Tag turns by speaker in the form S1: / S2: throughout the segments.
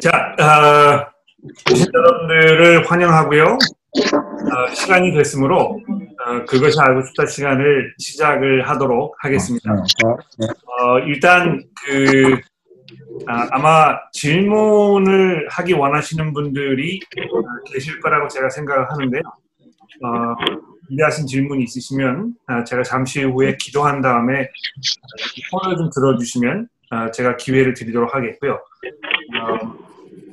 S1: 자, 어, 여러분들을 환영하고요. 어, 시간이 됐으므로 어, 그것이 알고 싶다 시간을 시작을 하도록 하겠습니다. 어, 일단 그 아, 마 질문을 하기 원하시는 분들이 계실 거라고 제가 생각을 하는데요. 어, 준비하신 질문이 있으시면 아, 제가 잠시 후에 기도한 다음에 손을 좀 들어주시면 아, 제가 기회를 드리도록 하겠고요. 어,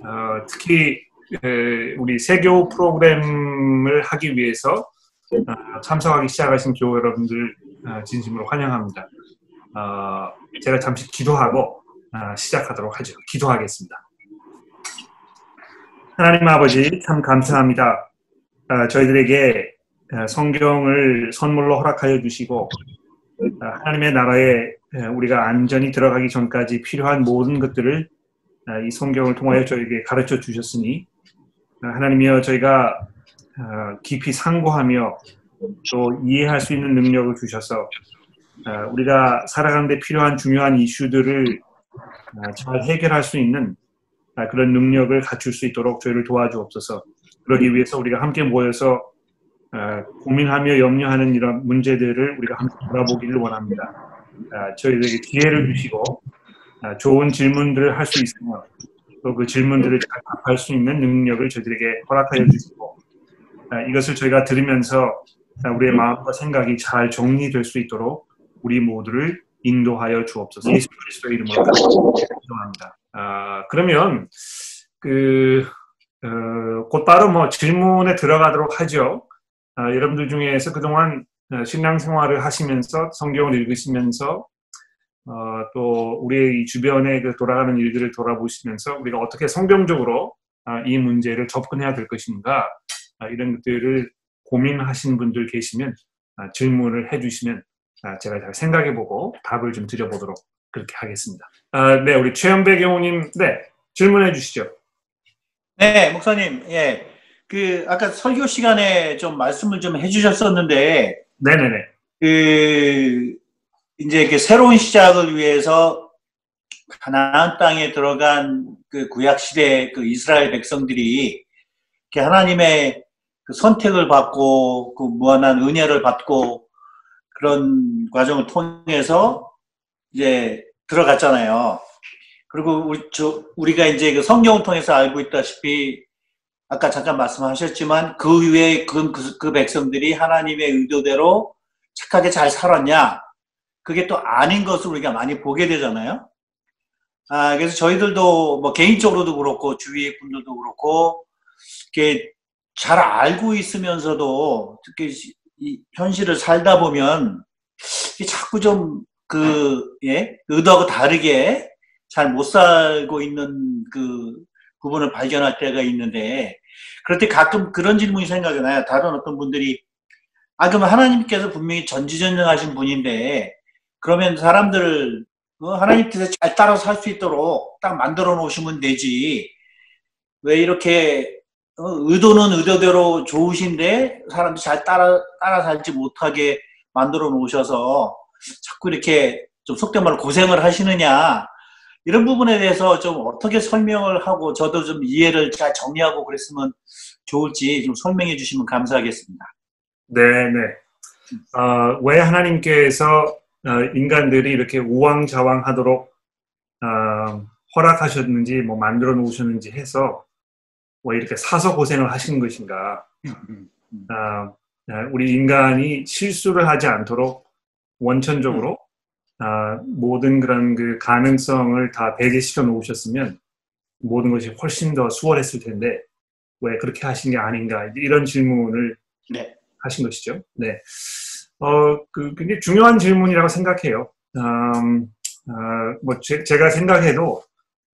S1: 어, 특히 우리 세교 프로그램을 하기 위해서 어, 참석하기 시작하신 교우 여러분들 어, 진심으로 환영합니다. 어, 제가 잠시 기도하고 시작하도록 하죠. 기도하겠습니다. 하나님 아버지 참 감사합니다. 저희들에게 성경을 선물로 허락하여 주시고 하나님의 나라에 우리가 안전히 들어가기 전까지 필요한 모든 것들을 이 성경을 통하여 저에게 가르쳐 주셨으니 하나님이여 저희가 어, 깊이 상고하며 또 이해할 수 있는 능력을 주셔서 어, 우리가 살아가는데 필요한 중요한 이슈들을 어, 잘 해결할 수 있는 그런 능력을 갖출 수 있도록 저희를 도와주옵소서. 그러기 위해서 우리가 함께 모여서 고민하며 염려하는 이런 문제들을 우리가 함께 돌아보기를 원합니다. 저희에게 기회를 주시고 좋은 질문들을 할 수 있으며 또 그 질문들을 잘 답할 수 있는 능력을 저희들에게 허락하여 주시고 아, 이것을 저희가 들으면서 우리의 마음과 생각이 잘 정리될 수 있도록 우리 모두를 인도하여 주옵소서. 예수 그리스도의 이름으로 기도합니다. 아, 그러면 그 어, 곧바로 뭐 질문에 들어가도록 하죠. 아, 여러분들 중에서 그동안 어, 신앙생활을 하시면서 성경을 읽으시면서 어, 또 우리의 주변에 그 돌아가는 일들을 돌아보시면서 우리가 어떻게 성경적으로 아, 이 문제를 접근해야 될 것인가 아, 이런 것들을 고민하신 분들 계시면 아, 질문을 해주시면 아, 제가 잘 생각해보고 답을 좀 드려보도록 그렇게 하겠습니다. 네, 우리 최현배 경우님, 네, 질문해 주시죠.
S2: 네, 목사님, 예, 그 아까 설교 시간에 좀 말씀을 좀 해주셨었는데,
S1: 네네네.
S2: 그 이제 그 새로운 시작을 위해서 가나안 땅에 들어간 그 구약 시대 그 이스라엘 백성들이 하나님의 그 선택을 받고 그 무한한 은혜를 받고 그런 과정을 통해서 이제 들어갔잖아요. 그리고 우리, 저, 우리가 이제 그 성경을 통해서 알고 있다시피 아까 잠깐 말씀하셨지만 그 위에 그, 그, 그 백성들이 하나님의 의도대로 착하게 잘 살았냐? 그게 또 아닌 것을 우리가 많이 보게 되잖아요. 아, 그래서 저희들도 뭐 개인적으로도 그렇고 주위 분들도 그렇고 이렇게 잘 알고 있으면서도 특히 이 현실을 살다 보면 자꾸 좀 그, 예, 의도하고 다르게 잘 못 살고 있는 그 부분을 발견할 때가 있는데, 그럴 때 가끔 그런 질문이 생각이 나요. 다른 어떤 분들이, 아, 그럼 하나님께서 분명히 전지전능하신 분인데, 그러면 사람들을 어, 하나님 뜻에 잘 따라 살 수 있도록 딱 만들어 놓으시면 되지. 왜 이렇게 어, 의도는 의도대로 좋으신데 사람들이 잘 따라 따라 살지 못하게 만들어 놓으셔서 자꾸 이렇게 좀 속된 말로 고생을 하시느냐 이런 부분에 대해서 좀 어떻게 설명을 하고 저도 좀 이해를 잘 정리하고 그랬으면 좋을지 좀 설명해 주시면 감사하겠습니다.
S1: 네, 네. 어, 왜 하나님께서 어, 인간들이 이렇게 우왕좌왕하도록 어, 허락하셨는지 뭐 만들어 놓으셨는지 해서 뭐 이렇게 사서 고생을 하시는 것인가? 어, 우리 인간이 실수를 하지 않도록 원천적으로 어, 모든 그런 그 가능성을 다 배제시켜 놓으셨으면 모든 것이 훨씬 더 수월했을 텐데 왜 그렇게 하신 게 아닌가 이런 질문을 네. 하신 것이죠. 네. 어, 그, 굉장히 중요한 질문이라고 생각해요. 음, 어, 뭐, 제, 가 생각해도,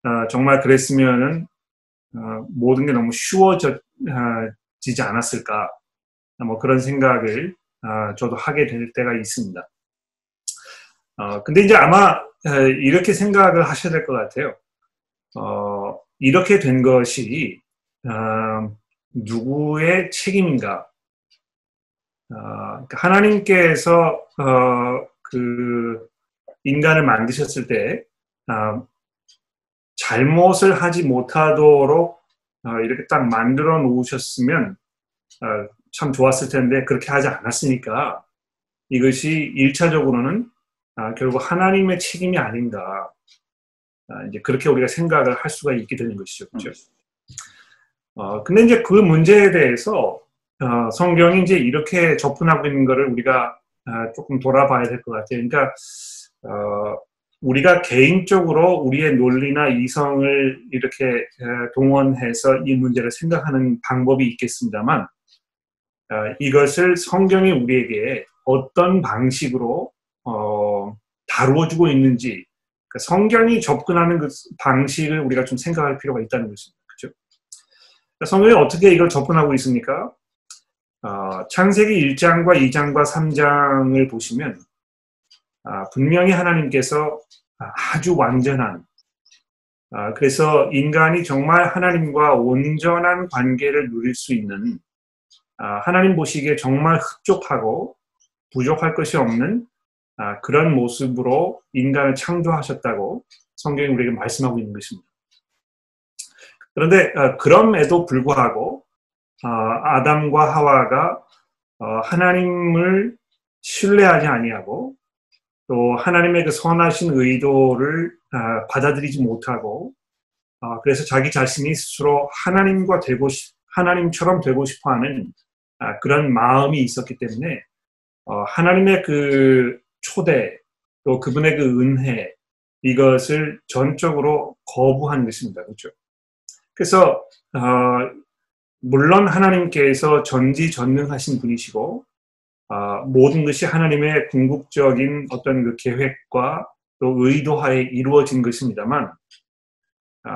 S1: 어, 정말 그랬으면은, 어, 모든 게 너무 쉬워지지 않았을까. 뭐 그런 생각을, 어, 저도 하게 될 때가 있습니다. 어, 근데 이제 아마, 이렇게 생각을 하셔야 될 것 같아요. 어, 이렇게 된 것이, 어, 누구의 책임인가? 어, 그러니까 하나님께서 어, 그 인간을 만드셨을 때 어, 잘못을 하지 못하도록 어, 이렇게 딱 만들어 놓으셨으면 어, 참 좋았을 텐데 그렇게 하지 않았으니까 이것이 1차적으로는 아, 결국 하나님의 책임이 아닌가 아, 이제 그렇게 우리가 생각을 할 수가 있게 되는 것이죠. 그렇죠? 어, 근데 이제 그 문제에 대해서 어, 성경이 이제 이렇게 접근하고 있는 것을 우리가 아, 조금 돌아봐야 될 것 같아요. 그러니까 어, 우리가 개인적으로 우리의 논리나 이성을 이렇게 동원해서 이 문제를 생각하는 방법이 있겠습니다만 어, 이것을 성경이 우리에게 어떤 방식으로 어, 다루어주고 있는지 그러니까 성경이 접근하는 그 방식을 우리가 좀 생각할 필요가 있다는 것입니다. 그렇죠? 성경이 어떻게 이걸 접근하고 있습니까? 어, 창세기 1장과 2장과 3장을 보시면 아, 분명히 하나님께서 아주 완전한 아, 그래서 인간이 정말 하나님과 온전한 관계를 누릴 수 있는 아, 하나님 보시기에 정말 흡족하고 부족할 것이 없는 아, 그런 모습으로 인간을 창조하셨다고 성경이 우리에게 말씀하고 있는 것입니다. 그런데 아, 그럼에도 불구하고 아, 아담과 하와가 어, 하나님을 신뢰하지 아니하고 또 하나님의 그 선하신 의도를 아, 받아들이지 못하고 아, 그래서 자기 자신이 스스로 하나님과 되고 싶, 하나님처럼 되고 싶어하는 아, 그런 마음이 있었기 때문에 어, 하나님의 그 초대 또 그분의 그 은혜 이것을 전적으로 거부한 것입니다. 그렇죠? 그래서 어, 물론 하나님께서 전지전능하신 분이시고 어, 모든 것이 하나님의 궁극적인 어떤 그 계획과 또 의도하에 이루어진 것입니다만 어,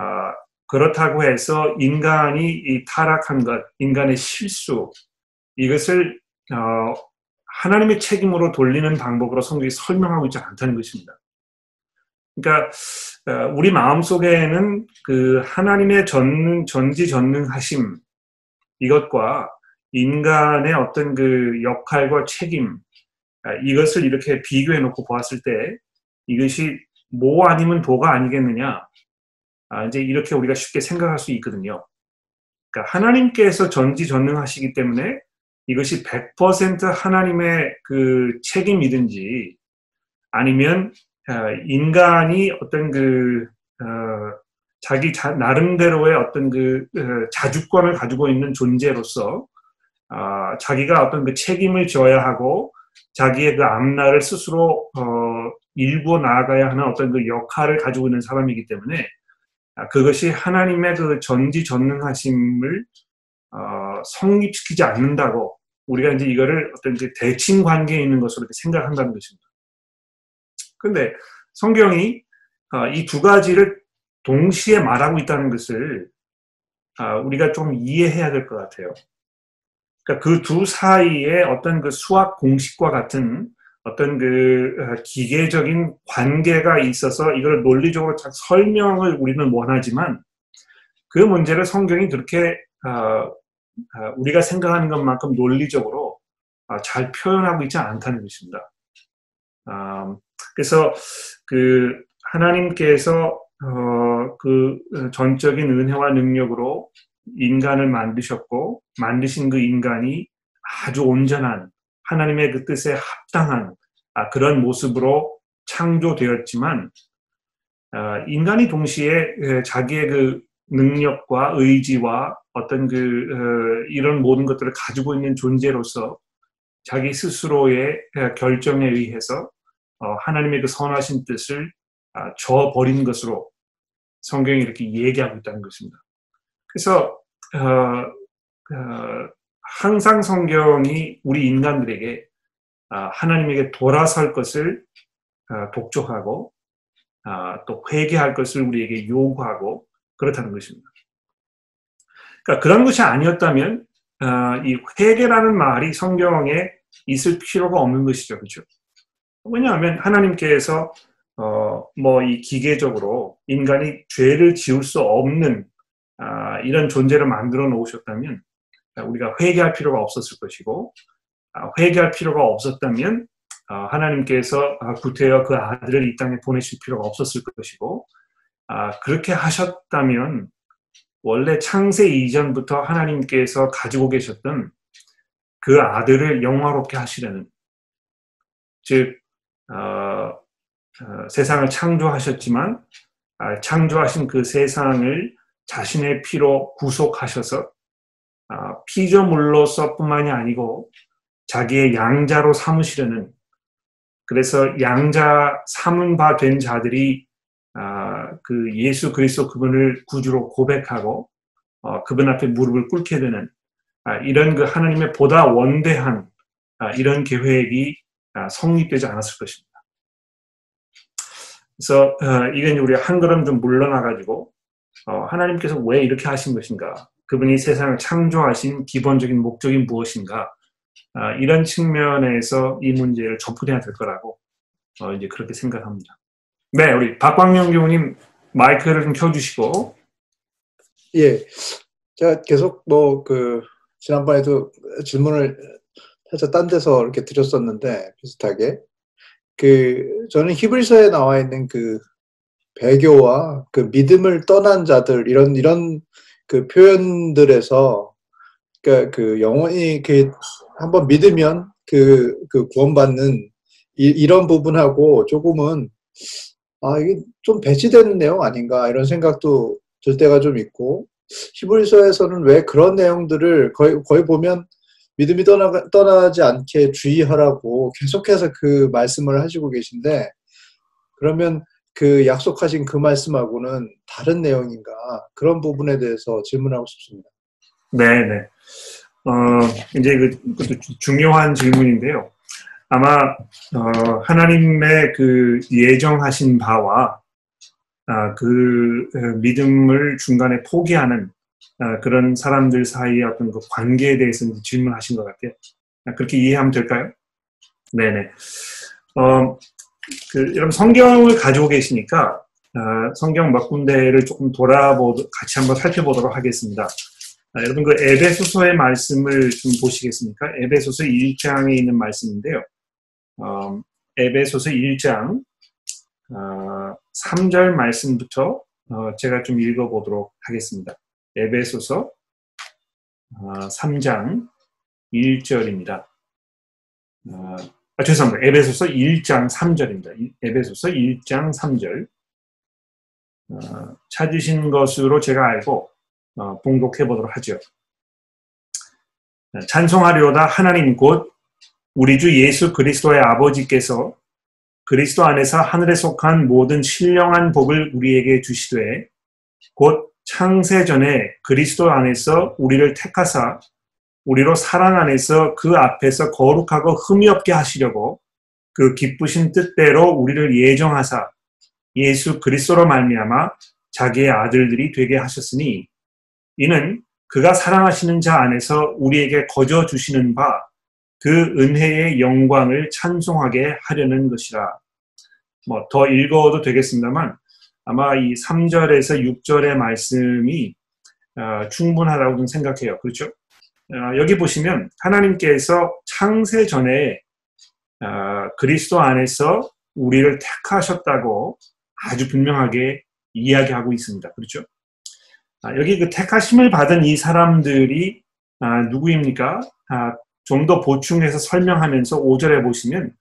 S1: 그렇다고 해서 인간이 이 타락한 것, 인간의 실수 이것을 어, 하나님의 책임으로 돌리는 방법으로 성경이 설명하고 있지 않다는 것입니다. 그러니까 어, 우리 마음 속에는 그 하나님의 전능, 전지전능하심 이것과 인간의 어떤 그 역할과 책임 아, 이것을 이렇게 비교해 놓고 보았을 때 이것이 뭐 아니면 도가 아니겠느냐 아, 이제 이렇게 우리가 쉽게 생각할 수 있거든요. 그러니까 하나님께서 전지전능하시기 때문에 이것이 100% 하나님의 그 책임이든지 아니면 어, 인간이 어떤 그 어, 자기 자, 나름대로의 어떤 그 어, 자주권을 가지고 있는 존재로서 어, 자기가 어떤 그 책임을 져야 하고 자기의 그 앞날을 스스로 어, 일구어 나아가야 하는 어떤 그 역할을 가지고 있는 사람이기 때문에 아, 그것이 하나님의 그 전지전능하심을 어, 성립시키지 않는다고 우리가 이제 이거를 어떤 이제 대칭 관계에 있는 것으로 생각한다는 것입니다. 근데 성경이 어, 이두 가지를 동시에 말하고 있다는 것을 아, 우리가 좀 이해해야 될 것 같아요. 그러니까 그 두 사이에 어떤 그 수학 공식과 같은 어떤 그 어, 기계적인 관계가 있어서 이걸 논리적으로 설명을 우리는 원하지만 그 문제를 성경이 그렇게 어, 아, 우리가 생각하는 것만큼 논리적으로 아, 잘 표현하고 있지 않다는 것입니다. 아, 그래서 그 하나님께서 어, 그 전적인 은혜와 능력으로 인간을 만드셨고 만드신 그 인간이 아주 온전한 하나님의 그 뜻에 합당한 그런 모습으로 창조되었지만 인간이 동시에 자기의 그 능력과 의지와 어떤 그 어, 이런 모든 것들을 가지고 있는 존재로서 자기 스스로의 어, 결정에 의해서 어, 하나님의 그 선하신 뜻을 아, 저버린 것으로 성경이 이렇게 얘기하고 있다는 것입니다. 그래서 항상 성경이 우리 인간들에게 아, 하나님에게 돌아설 것을 독촉하고 아, 또 회개할 것을 우리에게 요구하고 그렇다는 것입니다. 그러니까 그런 것이 아니었다면 어, 이 회개라는 말이 성경에 있을 필요가 없는 것이죠, 그렇죠? 왜냐하면 하나님께서 어, 뭐 이 기계적으로 인간이 죄를 지을 수 없는 아, 이런 존재를 만들어 놓으셨다면 우리가 회개할 필요가 없었을 것이고 아, 회개할 필요가 없었다면 아, 하나님께서 구태여 그 아들을 이 땅에 보내실 필요가 없었을 것이고 아, 그렇게 하셨다면 원래 창세 이전부터 하나님께서 가지고 계셨던 그 아들을 영화롭게 하시려는 즉 어, 어, 세상을 창조하셨지만 아, 창조하신 그 세상을 자신의 피로 구속하셔서 아, 피조물로서뿐만이 아니고 자기의 양자로 삼으시려는 그래서 양자 삼은 바 된 자들이 아, 그 예수 그리스도 그분을 구주로 고백하고 어, 그분 앞에 무릎을 꿇게 되는 아, 이런 그 하나님의 보다 원대한 아, 이런 계획이 아, 성립되지 않았을 것입니다. 그래서 어, 이건 우리 한 걸음 좀 물러나가지고 어, 하나님께서 왜 이렇게 하신 것인가? 그분이 세상을 창조하신 기본적인 목적이 무엇인가? 아, 이런 측면에서 이 문제를 접근해야 될 거라고 어, 이제 그렇게 생각합니다. 네, 우리 박광영 교우님 마이크를 좀 켜주시고.
S3: 예, 제가 계속 뭐 그 지난번에도 질문을 살짝 딴 데서 이렇게 드렸었는데 비슷하게 그 저는 히브리서에 나와 있는 그 배교와 그 믿음을 떠난 자들 이런 이런 그 표현들에서 그러니까 그 영원히 그 한번 믿으면 그, 그 구원받는 이, 런 부분하고 조금은 아 이게 좀 배치되는 내용 아닌가 이런 생각도 들 때가 좀 있고 히브리서에서는 왜 그런 내용들을 거의, 거의 보면 믿음이 떠나, 떠나지 않게 주의하라고 계속해서 그 말씀을 하시고 계신데 그러면 그 약속하신 그 말씀하고는 다른 내용인가 그런 부분에 대해서 질문하고 싶습니다.
S1: 네, 네. 어, 이제 그, 그것도 중요한 질문인데요. 아마 어, 하나님의 그 예정하신 바와 아, 그 어, 믿음을 중간에 포기하는 아, 그런 사람들 사이의 어떤 그 관계에 대해서 질문하신 것 같아요. 아, 그렇게 이해하면 될까요? 네네. 어, 그, 여러분 성경을 가지고 계시니까 어, 성경 몇 군데를 조금 돌아보도 같이 한번 살펴보도록 하겠습니다. 아, 여러분 그 에베소서의 말씀을 좀 보시겠습니까? 에베소서 1장에 있는 말씀인데요. 어, 에베소서 1장 어, 3절 말씀부터 어, 제가 좀 읽어보도록 하겠습니다. 에베소서 어, 3장 1절입니다. 어, 아, 죄송합니다. 에베소서 1장 3절입니다. 에베소서 1장 3절. 어, 찾으신 것으로 제가 알고 어, 봉독해 보도록 하죠. 찬송하려다 하나님 곧 우리 주 예수 그리스도의 아버지께서 그리스도 안에서 하늘에 속한 모든 신령한 복을 우리에게 주시되 곧 창세 전에 그리스도 안에서 우리를 택하사 우리로 사랑 안에서 그 앞에서 거룩하고 흠이 없게 하시려고 그 기쁘신 뜻대로 우리를 예정하사 예수 그리스도로 말미암아 자기의 아들들이 되게 하셨으니 이는 그가 사랑하시는 자 안에서 우리에게 거저 주시는 바 그 은혜의 영광을 찬송하게 하려는 것이라. 뭐 더 읽어도 되겠습니다만 아마 이 3절에서 6절의 말씀이 어, 충분하다고 생각해요. 그렇죠? 어, 여기 보시면 하나님께서 창세 전에 어, 그리스도 안에서 우리를 택하셨다고 아주 분명하게 이야기하고 있습니다. 그렇죠? 아, 여기 그 택하심을 받은 이 사람들이 아, 누구입니까? 아, 좀더 보충해서 설명하면서 5절에 보시면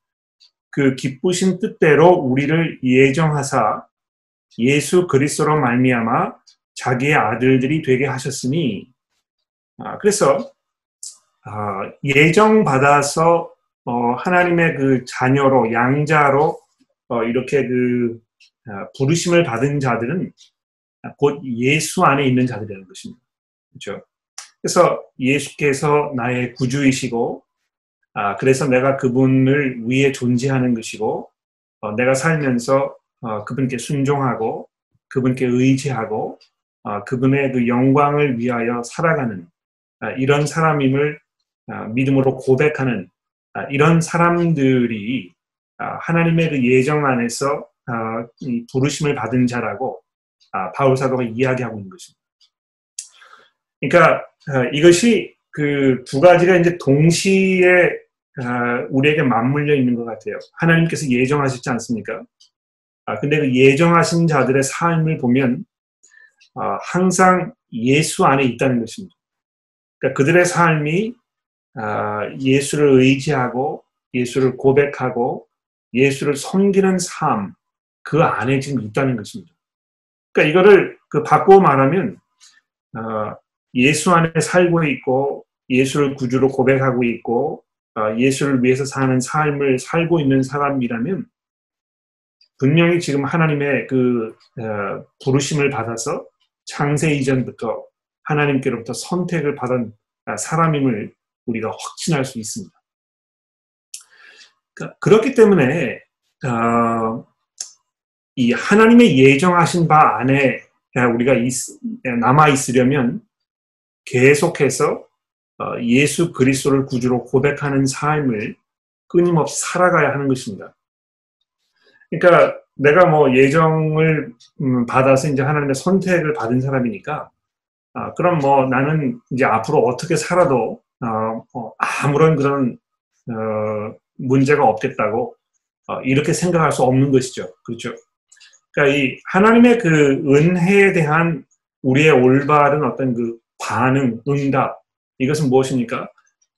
S1: 그 기쁘신 뜻대로 우리를 예정하사 예수 그리스도로 말미암아 자기의 아들들이 되게 하셨으니 아, 그래서 아, 예정 받아서 어, 하나님의 그 자녀로 양자로 어, 이렇게 그 아, 부르심을 받은 자들은 곧 예수 안에 있는 자들이라는 것입니다. 그렇죠? 그래서 예수께서 나의 구주이시고, 아, 그래서 내가 그분을 위해 존재하는 것이고, 어, 내가 살면서 어, 그분께 순종하고, 그분께 의지하고, 어, 그분의 그 영광을 위하여 살아가는 아, 이런 사람임을 아, 믿음으로 고백하는 아, 이런 사람들이 아, 하나님의 그 예정 안에서 아, 부르심을 받은 자라고 아, 바울 사도가 이야기하고 있는 것입니다. 그러니까 어, 이것이 그 두 가지가 이제 동시에 어, 우리에게 맞물려 있는 것 같아요. 하나님께서 예정하셨지 않습니까? 아, 근데 그 예정하신 자들의 삶을 보면 아, 항상 예수 안에 있다는 것입니다. 그러니까 그들의 삶이 아, 예수를 의지하고 예수를 고백하고 예수를 섬기는 삶, 그 안에 지금 있다는 것입니다. 그러니까 이거를 그 바꾸어 말하면 어, 예수 안에 살고 있고 예수를 구주로 고백하고 있고 어, 예수를 위해서 사는 삶을 살고 있는 사람이라면 분명히 지금 하나님의 그 어, 부르심을 받아서 창세 이전부터 하나님께로부터 선택을 받은 사람임을 우리가 확신할 수 있습니다. 그러니까 그렇기 때문에 어, 이 하나님의 예정하신 바 안에 우리가 남아 있으려면 계속해서 어, 예수 그리스도를 구주로 고백하는 삶을 끊임없이 살아가야 하는 것입니다. 그러니까 내가 뭐 예정을 음, 받아서 이제 하나님의 선택을 받은 사람이니까 아, 그럼 뭐 나는 이제 앞으로 어떻게 살아도 어, 뭐 아무런 그런 어, 문제가 없겠다고 어, 이렇게 생각할 수 없는 것이죠. 그렇죠? 그러니까 이 하나님의 그 은혜에 대한 우리의 올바른 어떤 그 반응, 응답 이것은 무엇입니까?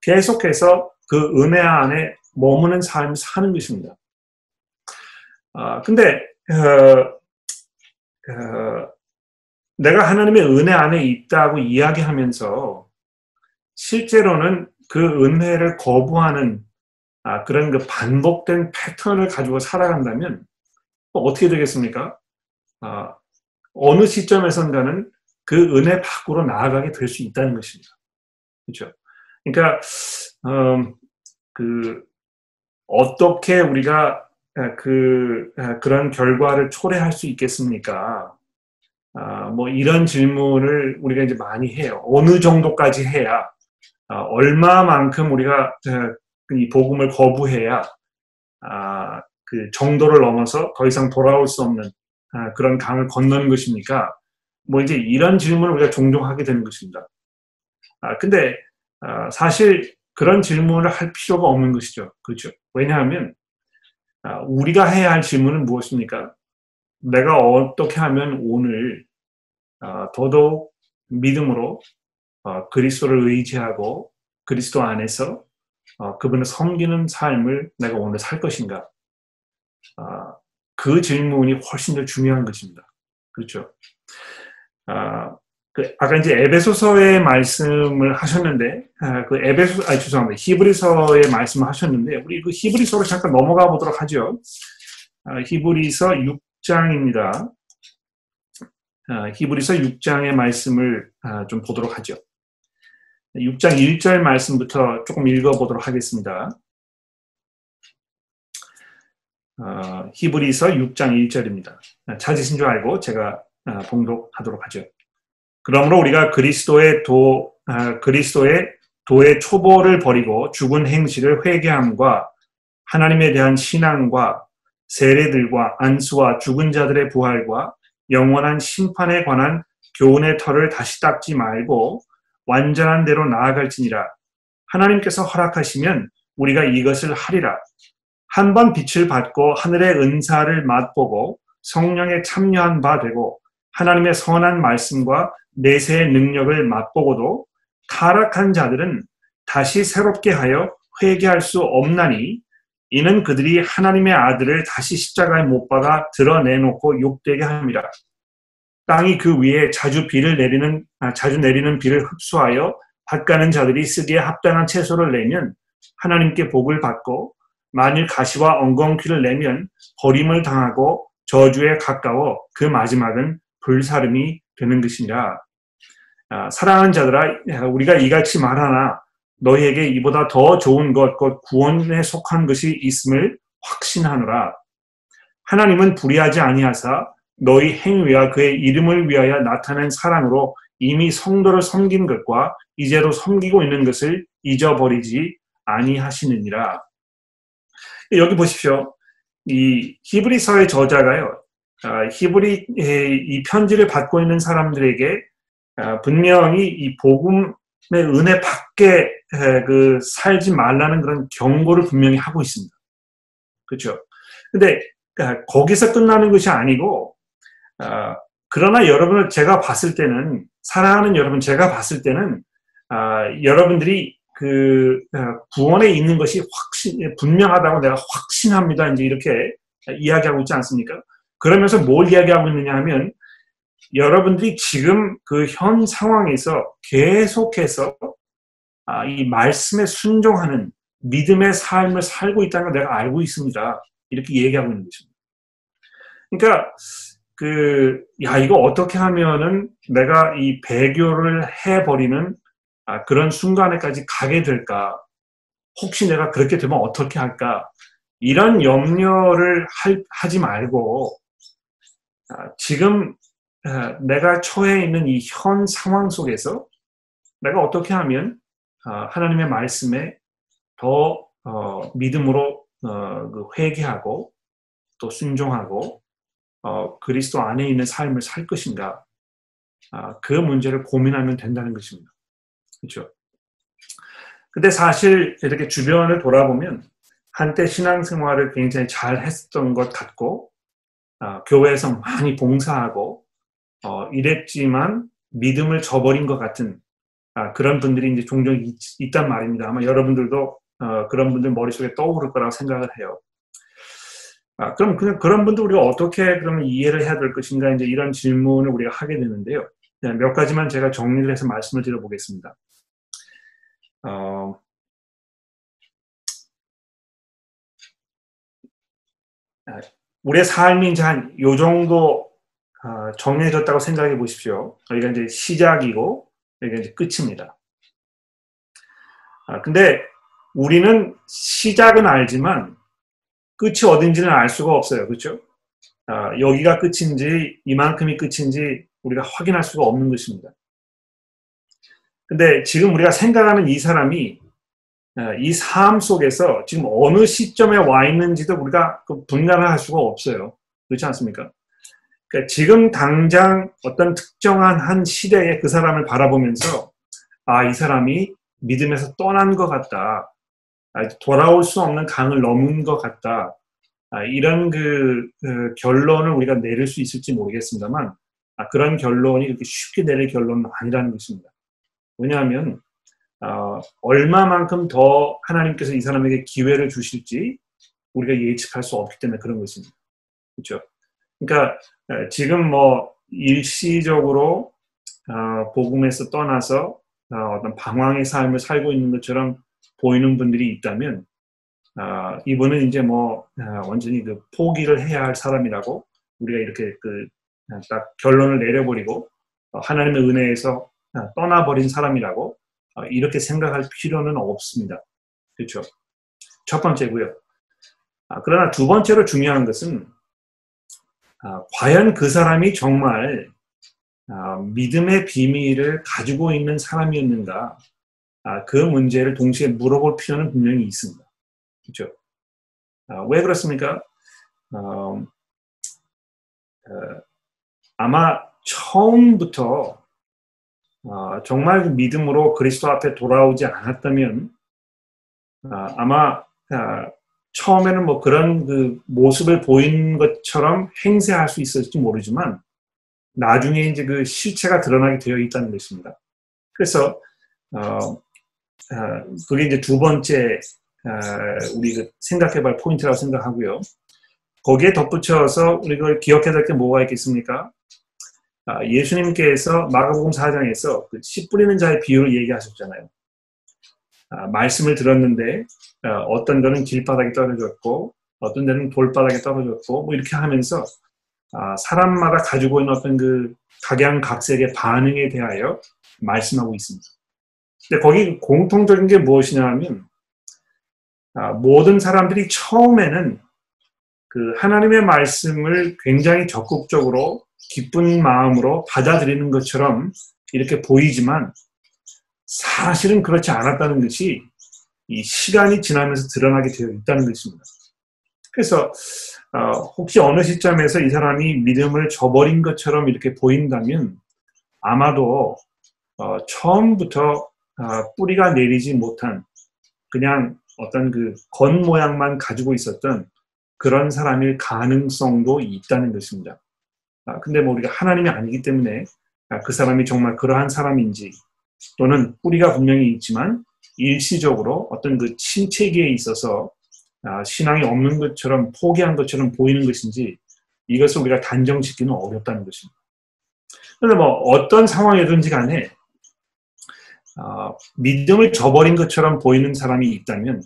S1: 계속해서 그 은혜 안에 머무는 삶을 사는 것입니다. 아 근데 어, 어, 내가 하나님의 은혜 안에 있다고 이야기하면서 실제로는 그 은혜를 거부하는 아, 그런 그 반복된 패턴을 가지고 살아간다면 어떻게 되겠습니까? 아, 어느 시점에선가는 그 은혜 밖으로 나아가게 될 수 있다는 것입니다. 그렇죠? 그러니까 음, 그 어떻게 우리가 그 그런 결과를 초래할 수 있겠습니까? 아, 뭐 이런 질문을 우리가 이제 많이 해요. 어느 정도까지 해야 아, 얼마만큼 우리가 이 복음을 거부해야 아, 그 정도를 넘어서 더 이상 돌아올 수 없는 아, 그런 강을 건너는 것입니까? 뭐 이제 이런 질문을 우리가 종종 하게 되는 것입니다. 아, 근데 아, 사실 그런 질문을 할 필요가 없는 것이죠. 그렇죠? 왜냐하면 아, 우리가 해야 할 질문은 무엇입니까? 내가 어떻게 하면 오늘 아, 더더욱 믿음으로 어, 그리스도를 의지하고 그리스도 안에서 어, 그분을 섬기는 삶을 내가 오늘 살 것인가? 아, 그 질문이 훨씬 더 중요한 것입니다. 그렇죠? 아, 그 아까 이제 에베소서의 말씀을 하셨는데, 아, 그 에베소, 아 죄송합니다. 히브리서의 말씀을 하셨는데, 우리 그 히브리서로 잠깐 넘어가 보도록 하죠. 아, 히브리서 6장입니다. 아, 히브리서 6장의 말씀을 아, 좀 보도록 하죠. 6장 1절 말씀부터 조금 읽어보도록 하겠습니다. 어, 히브리서 6장 1절입니다. 찾으신 줄 알고 제가 어, 봉독하도록 하죠. 그러므로 우리가 그리스도의 도 어, 그리스도의 도의 초보를 버리고 죽은 행실을 회개함과 하나님에 대한 신앙과 세례들과 안수와 죽은 자들의 부활과 영원한 심판에 관한 교훈의 털을 다시 닦지 말고 완전한 대로 나아갈지니라. 하나님께서 허락하시면 우리가 이것을 하리라. 한 번 빛을 받고 하늘의 은사를 맛보고 성령에 참여한 바 되고 하나님의 선한 말씀과 내세의 능력을 맛보고도 타락한 자들은 다시 새롭게 하여 회개할 수 없나니 이는 그들이 하나님의 아들을 다시 십자가에 못 박아 드러내놓고 욕되게 합니다. 땅이 그 위에 자주 비를 내리는 아, 자주 내리는 비를 흡수하여 밭가는 자들이 쓰기에 합당한 채소를 내면 하나님께 복을 받고 만일 가시와 엉겅퀴를 내면 버림을 당하고 저주에 가까워 그 마지막은 불사름이 되는 것이니라. 아, 사랑하는 자들아 우리가 이같이 말하나 너희에게 이보다 더 좋은 것, 곧 구원에 속한 것이 있음을 확신하노라. 하나님은 불의하지 아니하사 너희 행위와 그의 이름을 위하여 나타낸 사랑으로 이미 성도를 섬긴 것과 이제도 섬기고 있는 것을 잊어버리지 아니하시느니라. 여기 보십시오. 이 히브리서의 저자가요. 아, 히브리 이 편지를 받고 있는 사람들에게 아, 분명히 이 복음의 은혜 밖에 그 살지 말라는 그런 경고를 분명히 하고 있습니다. 그렇죠? 근데 그러니까 거기서 끝나는 것이 아니고 어, 그러나 여러분을 제가 봤을 때는 사랑하는 여러분 제가 봤을 때는 어, 여러분들이 그 어, 구원에 있는 것이 확신 분명하다고 내가 확신합니다. 이제 이렇게 이야기하고 있지 않습니까? 그러면서 뭘 이야기하고 있느냐 하면 여러분들이 지금 그 현 상황에서 계속해서 아, 이 말씀에 순종하는 믿음의 삶을 살고 있다는 걸 내가 알고 있습니다. 이렇게 얘기하고 있는 것입니다. 그러니까 그, 야, 이거 어떻게 하면은 내가 이 배교를 해버리는 아, 그런 순간에까지 가게 될까? 혹시 내가 그렇게 되면 어떻게 할까? 이런 염려를 할, 하지 말고, 아, 지금 아, 내가 처해 있는 이 현 상황 속에서 내가 어떻게 하면 아, 하나님의 말씀에 더 어, 믿음으로 어, 그 회개하고 또 순종하고 어, 그리스도 안에 있는 삶을 살 것인가? 아, 그 문제를 고민하면 된다는 것입니다. 그렇죠? 근데 사실 이렇게 주변을 돌아보면 한때 신앙생활을 굉장히 잘 했던 것 같고 어, 교회에서 많이 봉사하고 어, 이랬지만 믿음을 저버린 것 같은 아, 그런 분들이 이제 종종 있, 단 말입니다. 아마 여러분들도 어, 그런 분들 머릿속에 떠오를 거라고 생각을 해요. 아, 그럼 그냥 그런 분들 우리가 어떻게 그러면 이해를 해야 될 것인가 이제 이런 질문을 우리가 하게 되는데요. 네, 몇 가지만 제가 정리를 해서 말씀을 드려보겠습니다. 어, 아, 우리의 삶이 이제 한 요 정도 어, 정해졌다고 생각해 보십시오. 여기가 이제 시작이고 여기가 이제 끝입니다. 아, 근데 우리는 시작은 알지만 끝이 어딘지는 알 수가 없어요. 그렇죠? 아, 여기가 끝인지 이만큼이 끝인지 우리가 확인할 수가 없는 것입니다. 근데 지금 우리가 생각하는 이 사람이 아, 이 삶 속에서 지금 어느 시점에 와 있는지도 우리가 그 분간을 할 수가 없어요. 그렇지 않습니까? 그러니까 지금 당장 어떤 특정한 한 시대에 그 사람을 바라보면서 아, 이 사람이 믿음에서 떠난 것 같다. 아, 돌아올 수 없는 강을 넘은 것 같다. 아, 이런 그, 그, 결론을 우리가 내릴 수 있을지 모르겠습니다만 아, 그런 결론이 그렇게 쉽게 내릴 결론은 아니라는 것입니다. 왜냐하면 어, 얼마만큼 더 하나님께서 이 사람에게 기회를 주실지 우리가 예측할 수 없기 때문에 그런 것입니다. 그렇죠? 그러니까 지금 뭐 일시적으로 어, 복음에서 떠나서 어, 어떤 방황의 삶을 살고 있는 것처럼 보이는 분들이 있다면 어, 이분은 이제 뭐 어, 완전히 그 포기를 해야 할 사람이라고 우리가 이렇게 그 딱 결론을 내려버리고 어, 하나님의 은혜에서 어, 떠나버린 사람이라고 어, 이렇게 생각할 필요는 없습니다. 그렇죠? 첫 번째고요. 아, 그러나 두 번째로 중요한 것은 아, 과연 그 사람이 정말 아, 믿음의 비밀을 가지고 있는 사람이었는가 아, 그 문제를 동시에 물어볼 필요는 분명히 있습니다. 그렇죠? 아, 왜 그렇습니까? 어, 어, 아마 처음부터 어, 정말 그 믿음으로 그리스도 앞에 돌아오지 않았다면 아, 아마 아, 처음에는 뭐 그런 그 모습을 보인 것처럼 행세할 수 있을지 모르지만 나중에 이제 그 실체가 드러나게 되어 있다는 것입니다. 그래서 어, 어 그게 이제 두 번째 어, 우리 그 생각해볼 포인트라고 생각하고요. 거기에 덧붙여서 우리가 기억해야 될 게 뭐가 있겠습니까? 아, 예수님께서 마가복음 4장에서 그 씨 뿌리는 자의 비유를 얘기하셨잖아요. 아, 말씀을 들었는데 어, 어떤 거는 길바닥에 떨어졌고 어떤 데는 돌바닥에 떨어졌고 뭐 이렇게 하면서 아, 사람마다 가지고 있는 어떤 그 각양각색의 반응에 대하여 말씀하고 있습니다. 근데 거기 공통적인 게 무엇이냐 하면 아, 모든 사람들이 처음에는 그 하나님의 말씀을 굉장히 적극적으로 기쁜 마음으로 받아들이는 것처럼 이렇게 보이지만 사실은 그렇지 않았다는 것이 이 시간이 지나면서 드러나게 되어 있다는 것입니다. 그래서 어, 혹시 어느 시점에서 이 사람이 믿음을 저버린 것처럼 이렇게 보인다면 아마도 어, 처음부터 어, 뿌리가 내리지 못한 그냥 어떤 그건 모양만 가지고 있었던 그런 사람일 가능성도 있다는 것입니다. 아, 근데 뭐 우리가 하나님이 아니기 때문에 아, 그 사람이 정말 그러한 사람인지 또는 뿌리가 분명히 있지만 일시적으로 어떤 그 침체기에 있어서 아, 신앙이 없는 것처럼 포기한 것처럼 보이는 것인지 이것을 우리가 단정짓기는 어렵다는 것입니다. 그런데 뭐 어떤 상황이든지 간에 어, 믿음을 저버린 것처럼 보이는 사람이 있다면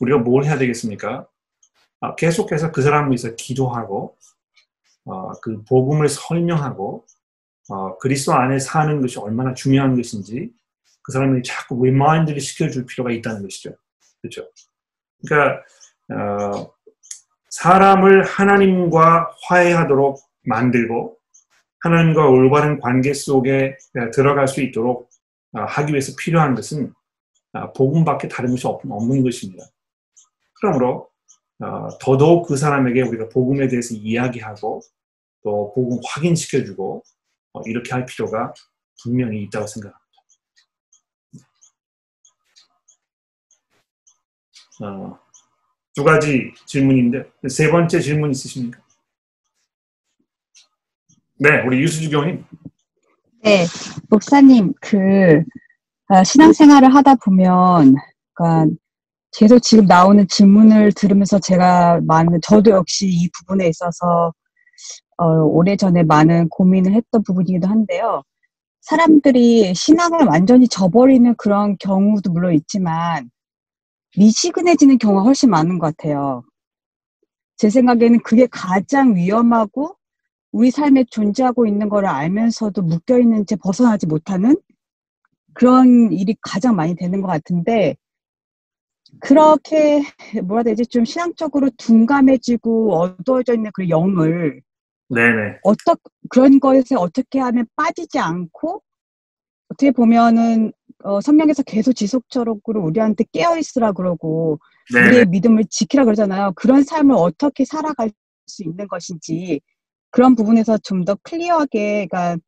S1: 우리가 뭘 해야 되겠습니까? 어, 계속해서 그 사람을 위해서 기도하고 어, 그 복음을 설명하고 어, 그리스도 안에 사는 것이 얼마나 중요한 것인지 그 사람에게 자꾸 remind를 시켜줄 필요가 있다는 것이죠. 그렇죠? 그러니까 어, 사람을 하나님과 화해하도록 만들고 하나님과 올바른 관계 속에 들어갈 수 있도록 어, 하기 위해서 필요한 것은 어, 복음밖에 다른 것이 없는 것입니다. 그러므로 어, 더더욱 그 사람에게 우리가 복음에 대해서 이야기하고 또 복음 확인시켜주고 이렇게 할 필요가 분명히 있다고 생각합니다. 어, 두 가지 질문인데 세 번째 질문 있으십니까? 네, 우리 유수주 교님.
S4: 네, 목사님 그 어, 신앙생활을 하다 보면 그러니까 계속 지금 나오는 질문을 들으면서 제가 많은 저도 역시 이 부분에 있어서 어, 오래전에 많은 고민을 했던 부분이기도 한데요. 사람들이 신앙을 완전히 저버리는 그런 경우도 물론 있지만 미지근해지는 경우가 훨씬 많은 것 같아요. 제 생각에는 그게 가장 위험하고 우리 삶에 존재하고 있는 거를 알면서도 묶여있는 채 벗어나지 못하는 그런 일이 가장 많이 되는 것 같은데 그렇게 뭐라 해야 되지 좀 신앙적으로 둔감해지고 어두워져 있는 그 영을
S1: 네네.
S4: 어떻 그런 것에 어떻게 하면 빠지지 않고 어떻게 보면은 어, 성령에서 계속 지속적으로 우리한테 깨어 있으라 그러고 네네. 우리의 믿음을 지키라 그러잖아요. 그런 삶을 어떻게 살아갈 수 있는 것인지 그런 부분에서 좀 더 클리어하게, 그러니까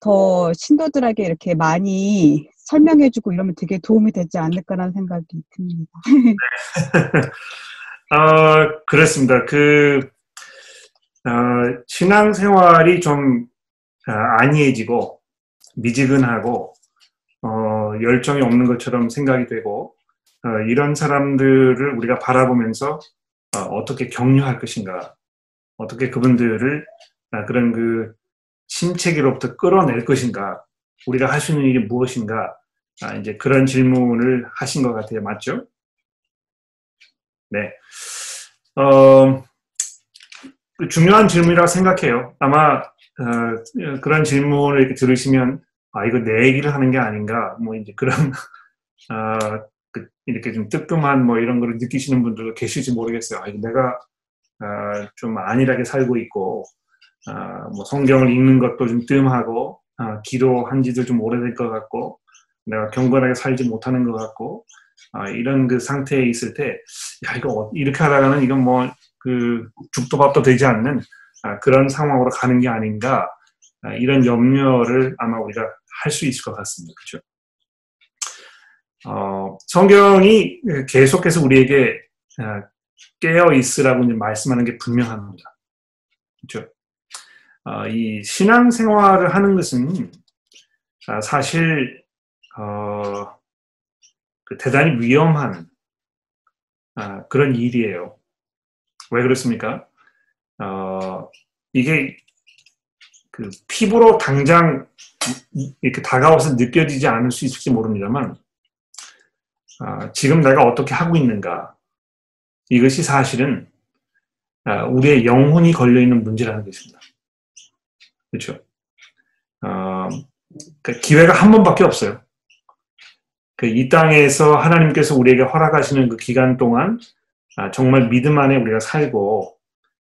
S4: 더 신도들에게 이렇게 많이 설명해주고 이러면 되게 도움이 되지 않을까라는 생각이 듭니다.
S1: 어, 그렇습니다. 그 어, 신앙생활이 좀 어, 안이해지고 미지근하고 어, 열정이 없는 것처럼 생각이 되고 어, 이런 사람들을 우리가 바라보면서 어, 떻게 격려할 것인가 어떻게 그분들을 아, 그런 그 침체기로부터 끌어낼 것인가 우리가 할 수 있는 일이 무엇인가? 아, 이제 그런 질문을 하신 것 같아요. 맞죠? 네. 어, 중요한 질문이라고 생각해요. 아마 어, 그런 질문을 이렇게 들으시면 아 이거 내 얘기를 하는 게 아닌가? 뭐 이제 그런 어, 그, 이렇게 좀 뜨끔한 뭐 이런 거를 느끼시는 분들도 계실지 모르겠어요. 아, 내가 어, 좀 안일하게 살고 있고 어, 뭐 성경을 읽는 것도 좀 뜸하고 어, 기도한 지도 좀 오래될 것 같고 내가 경건하게 살지 못하는 것 같고 이런 그 상태에 있을 때 야 이거 이렇게 하다가는 이건 뭐 그 죽도 밥도 되지 않는 그런 상황으로 가는 게 아닌가 이런 염려를 아마 우리가 할 수 있을 것 같습니다. 그렇죠? 어, 성경이 계속해서 우리에게 깨어 있으라고 말씀하는 게 분명합니다. 그렇죠? 어, 이 신앙생활을 하는 것은 아, 사실 어, 그 대단히 위험한 아, 그런 일이에요. 왜 그렇습니까? 어, 이게 그 피부로 당장 이렇게 다가와서 느껴지지 않을 수 있을지 모릅니다만 아, 지금 내가 어떻게 하고 있는가 이것이 사실은 아, 우리의 영혼이 걸려있는 문제라는 것입니다. 그렇죠? 어, 그 기회가 한 번밖에 없어요. 그 이 땅에서 하나님께서 우리에게 허락하시는 그 기간 동안 아, 정말 믿음 안에 우리가 살고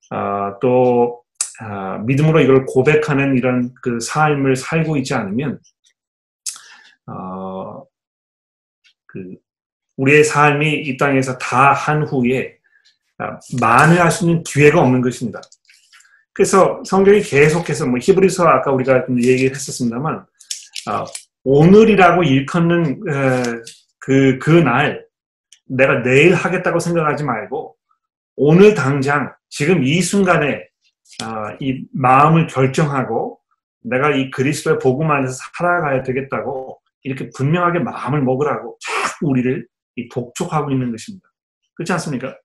S1: 아, 또 아, 믿음으로 이걸 고백하는 이런 그 삶을 살고 있지 않으면 어, 그 우리의 삶이 이 땅에서 다 한 후에 아, 만회할 수 있는 기회가 없는 것입니다. 그래서 성경이 계속해서 뭐 히브리서 아까 우리가 얘기를 했었습니다만 아, 오늘이라고 일컫는 그 그 날 내가 내일 하겠다고 생각하지 말고 오늘 당장 지금 이 순간에 아, 이 마음을 결정하고 내가 이 그리스도의 복음 안에서 살아가야 되겠다고 이렇게 분명하게 마음을 먹으라고 자꾸 우리를 이 독촉하고 있는 것입니다. 그렇지 않습니까?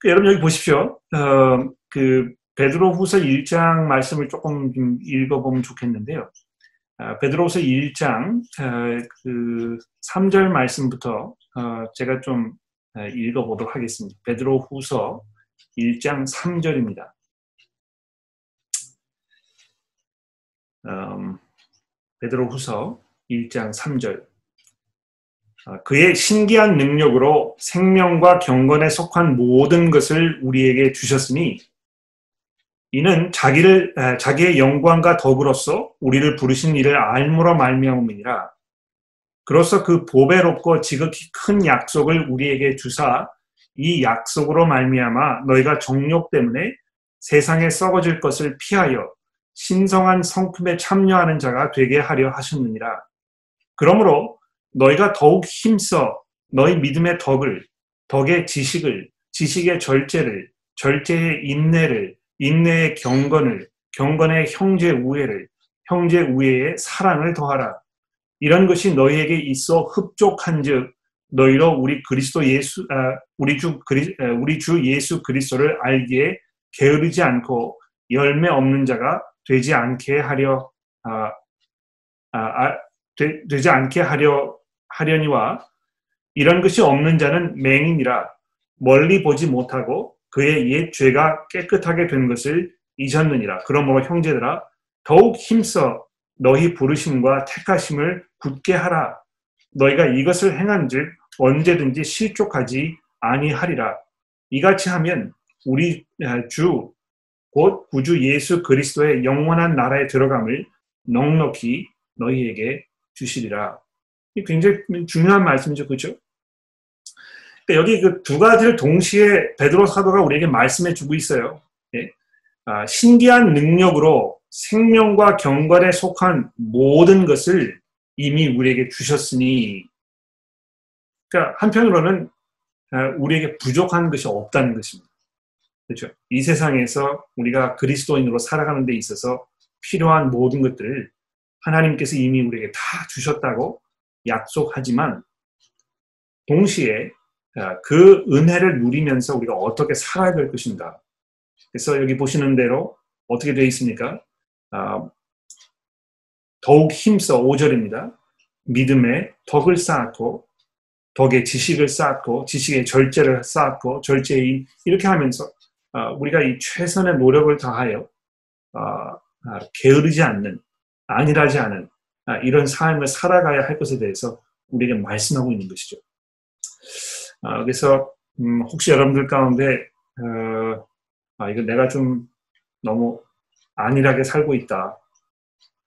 S1: 그 여러분 여기 보십시오. 어, 그 베드로후서 1장 말씀을 조금 좀 읽어보면 좋겠는데요. 아, 베드로후서 1장 어, 그 3절 말씀부터 어, 제가 좀 어, 읽어보도록 하겠습니다. 베드로후서 1장 3절입니다. 음, 베드로후서 1장 3절 아, 그의 신기한 능력으로 생명과 경건에 속한 모든 것을 우리에게 주셨으니 이는 자기를 자기의 영광과 덕으로서 우리를 부르신 이를 알므로 말미암음이니라. 그로서 그 보배롭고 지극히 큰 약속을 우리에게 주사 이 약속으로 말미암아 너희가 정욕 때문에 세상에 썩어질 것을 피하여 신성한 성품에 참여하는 자가 되게 하려 하셨느니라. 그러므로 너희가 더욱 힘써 너희 믿음의 덕을, 덕의 지식을, 지식의 절제를, 절제의 인내를, 인내의 경건을, 경건의 형제 우애를, 형제 우애의 사랑을 더하라. 이런 것이 너희에게 있어 흡족한즉 너희로 우리 그리스도 예수 아, 우리 주 그리 아, 우리 주 예수 그리스도를 알기에 게으르지 않고 열매 없는 자가 되지 않게 하려 아, 아, 아 되, 되지 않게 하려 하려니와 이런 것이 없는 자는 맹인이라 멀리 보지 못하고 그의 옛 죄가 깨끗하게 된 것을 잊었느니라. 그러므로 형제들아 더욱 힘써 너희 부르심과 택하심을 굳게 하라. 너희가 이것을 행한즉 언제든지 실족하지 아니하리라. 이같이 하면 우리 주 곧 구주 예수 그리스도의 영원한 나라에 들어감을 넉넉히 너희에게 주시리라. 굉장히 중요한 말씀이죠. 그렇죠? 여기 그 두 가지를 동시에 베드로 사도가 우리에게 말씀해 주고 있어요. 예? 아, 신기한 능력으로 생명과 경건에 속한 모든 것을 이미 우리에게 주셨으니, 그러니까 한편으로는 아, 우리에게 부족한 것이 없다는 것입니다. 그렇죠? 이 세상에서 우리가 그리스도인으로 살아가는 데 있어서 필요한 모든 것들을 하나님께서 이미 우리에게 다 주셨다고 약속하지만 동시에 아, 그 은혜를 누리면서 우리가 어떻게 살아야 될 것인가. 그래서 여기 보시는 대로 어떻게 되어 있습니까? 아, 더욱 힘써 5절입니다. 믿음에 덕을 쌓고 덕의 지식을 쌓고 지식의 절제를 쌓고 절제의 이렇게 하면서 아, 우리가 이 최선의 노력을 다하여 아, 아, 게으르지 않는 안일하지 않은 아, 이런 삶을 살아가야 할 것에 대해서 우리에게 말씀하고 있는 것이죠. 아, 그래서 음, 혹시 여러분들 가운데 어, 아, 이거 내가 좀 너무 안일하게 살고 있다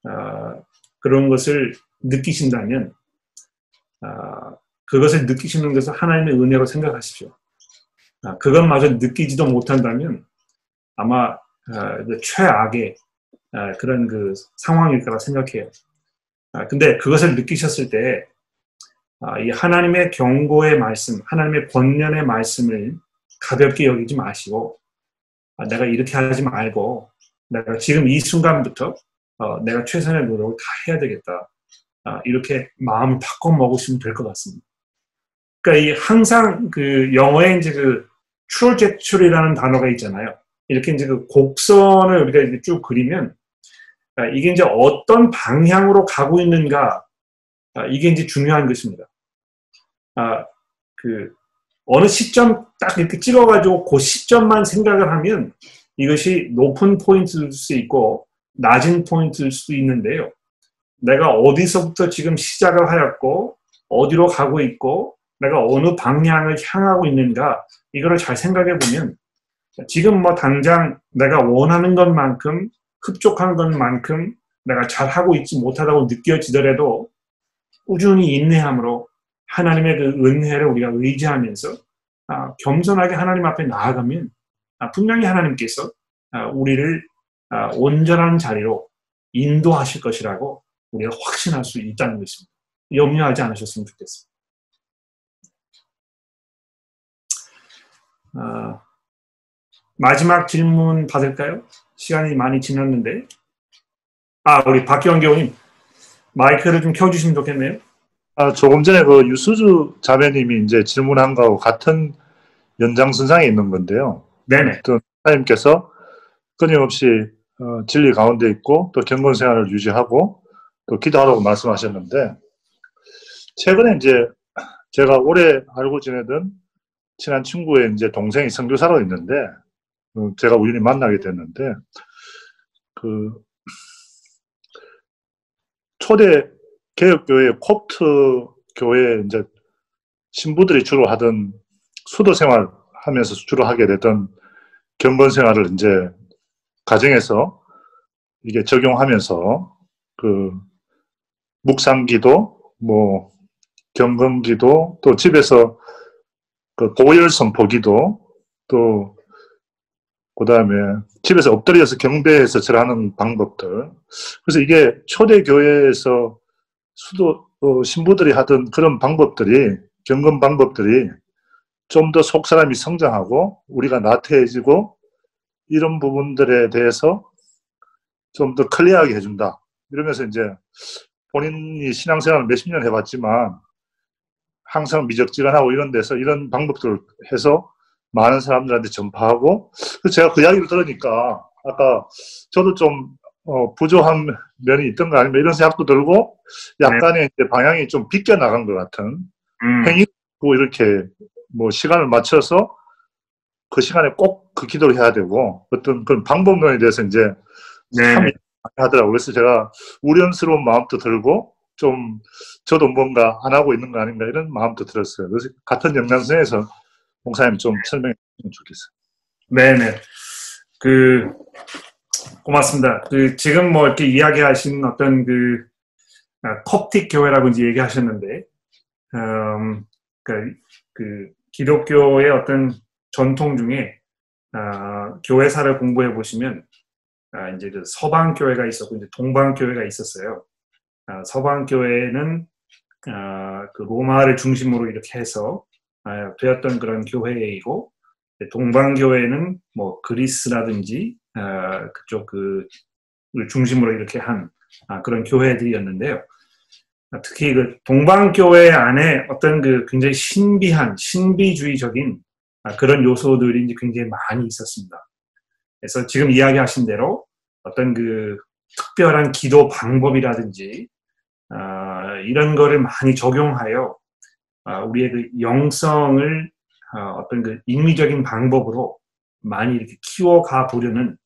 S1: 아, 그런 것을 느끼신다면 아, 그것을 느끼시는 것을 하나님의 은혜로 생각하십시오. 아, 그것마저 느끼지도 못한다면 아마 그 최악의 그런 그 상황일 거라 생각해요. 근데 그것을 느끼셨을 때 아, 이 하나님의 경고의 말씀, 하나님의 권면의 말씀을 가볍게 여기지 마시고 아, 내가 이렇게 하지 말고 내가 지금 이 순간부터 어, 내가 최선의 노력을 다 해야 되겠다. 아, 이렇게 마음을 바꿔 먹으시면 될 것 같습니다. 그러니까 이 항상 그 영어에 이제 그 trajectory라는 단어가 있잖아요. 이렇게 이제 그 곡선을 우리가 이렇게 쭉 그리면 이게 이제 어떤 방향으로 가고 있는가 이게 이제 중요한 것입니다. 아, 그 어느 시점 딱 이렇게 찍어가지고 그 시점만 생각을 하면 이것이 높은 포인트일 수 있고 낮은 포인트일 수도 있는데요. 내가 어디서부터 지금 시작을 하였고 어디로 가고 있고 내가 어느 방향을 향하고 있는가 이거를 잘 생각해 보면 지금 뭐 당장 내가 원하는 것만큼 흡족한 것만큼 내가 잘하고 있지 못하다고 느껴지더라도 꾸준히 인내함으로 하나님의 그 은혜를 우리가 의지하면서 아, 겸손하게 하나님 앞에 나아가면 아, 분명히 하나님께서 아, 우리를 아, 온전한 자리로 인도하실 것이라고 우리가 확신할 수 있다는 것입니다. 염려하지 않으셨으면 좋겠습니다. 아, 마지막 질문 받을까요? 시간이 많이 지났는데. 아, 우리 박기원 교우님. 마이크를 좀 켜주시면 좋겠네요.
S5: 아, 조금 전에 그 유수주 자매님이 이제 질문한 거하고 같은 연장선상에 있는 건데요.
S1: 네네.
S5: 또 하나님께서 끊임없이 어, 진리 가운데 있고 또 경건 생활을 유지하고 또 기도하라고 말씀하셨는데 최근에 이제 제가 오래 알고 지내던 친한 친구의 이제 동생이 선교사로 있는데 어, 제가 우연히 만나게 됐는데 그 초대 개혁교회 콥트 교회 이제 신부들이 주로 하던 수도 생활 하면서 주로 하게 되던 경건 생활을 이제 가정에서 이게 적용하면서 그 묵상기도 뭐 경건기도 또 집에서 그 보혈 선포기도 또 그다음에 집에서 엎드려서 경배해서 절하는 방법들. 그래서 이게 초대 교회에서 수도 어, 신부들이 하던 그런 방법들이 경건 방법들이 좀 더 속 사람이 성장하고 우리가 나태해지고 이런 부분들에 대해서 좀 더 클리어하게 해준다. 이러면서 이제 본인이 신앙생활을 몇십 년 해봤지만 항상 미적지근하고 이런 데서 이런 방법들을 해서 많은 사람들한테 전파하고 그래서 제가 그 이야기를 들으니까 아까 저도 좀 어, 부조한 면이 있던 거 아니면 이런 생각도 들고 약간의 이제 방향이 좀 비껴 나간 것 같은
S1: 음,
S5: 행위고 이렇게 뭐 시간을 맞춰서 그 시간에 꼭 그 기도를 해야 되고 어떤 그런 방법론에 대해서 이제
S1: 네.
S5: 참 하더라고요. 그래서 제가 우려스러운 마음도 들고 좀 저도 뭔가 안 하고 있는 거 아닌가 이런 마음도 들었어요. 그래서 같은 연장선에서 목사님 좀 설명해 주시면 좋겠어요.
S1: 네네. 그, 고맙습니다. 그, 지금 뭐 이렇게 이야기하신 어떤 그, 아, 컵틱 교회라고 이제 얘기하셨는데, 음, 그, 그, 기독교의 어떤 전통 중에, 아, 교회사를 공부해 보시면, 아, 이제 그 서방 교회가 있었고, 이제 동방 교회가 있었어요. 아, 서방 교회는, 아, 그 로마를 중심으로 이렇게 해서, 아, 되었던 그런 교회이고, 동방 교회는 뭐 그리스라든지 아, 그쪽 그를 중심으로 이렇게 한 아, 그런 교회들이었는데요. 아, 특히 그 동방교회 안에 어떤 그 굉장히 신비한 신비주의적인 아, 그런 요소들이 이제 굉장히 많이 있었습니다. 그래서 지금 이야기하신 대로 어떤 그 특별한 기도 방법이라든지 아, 이런 거를 많이 적용하여 아, 우리의 그 영성을 어, 어떤 그 인위적인 방법으로 많이 이렇게 키워가 보려는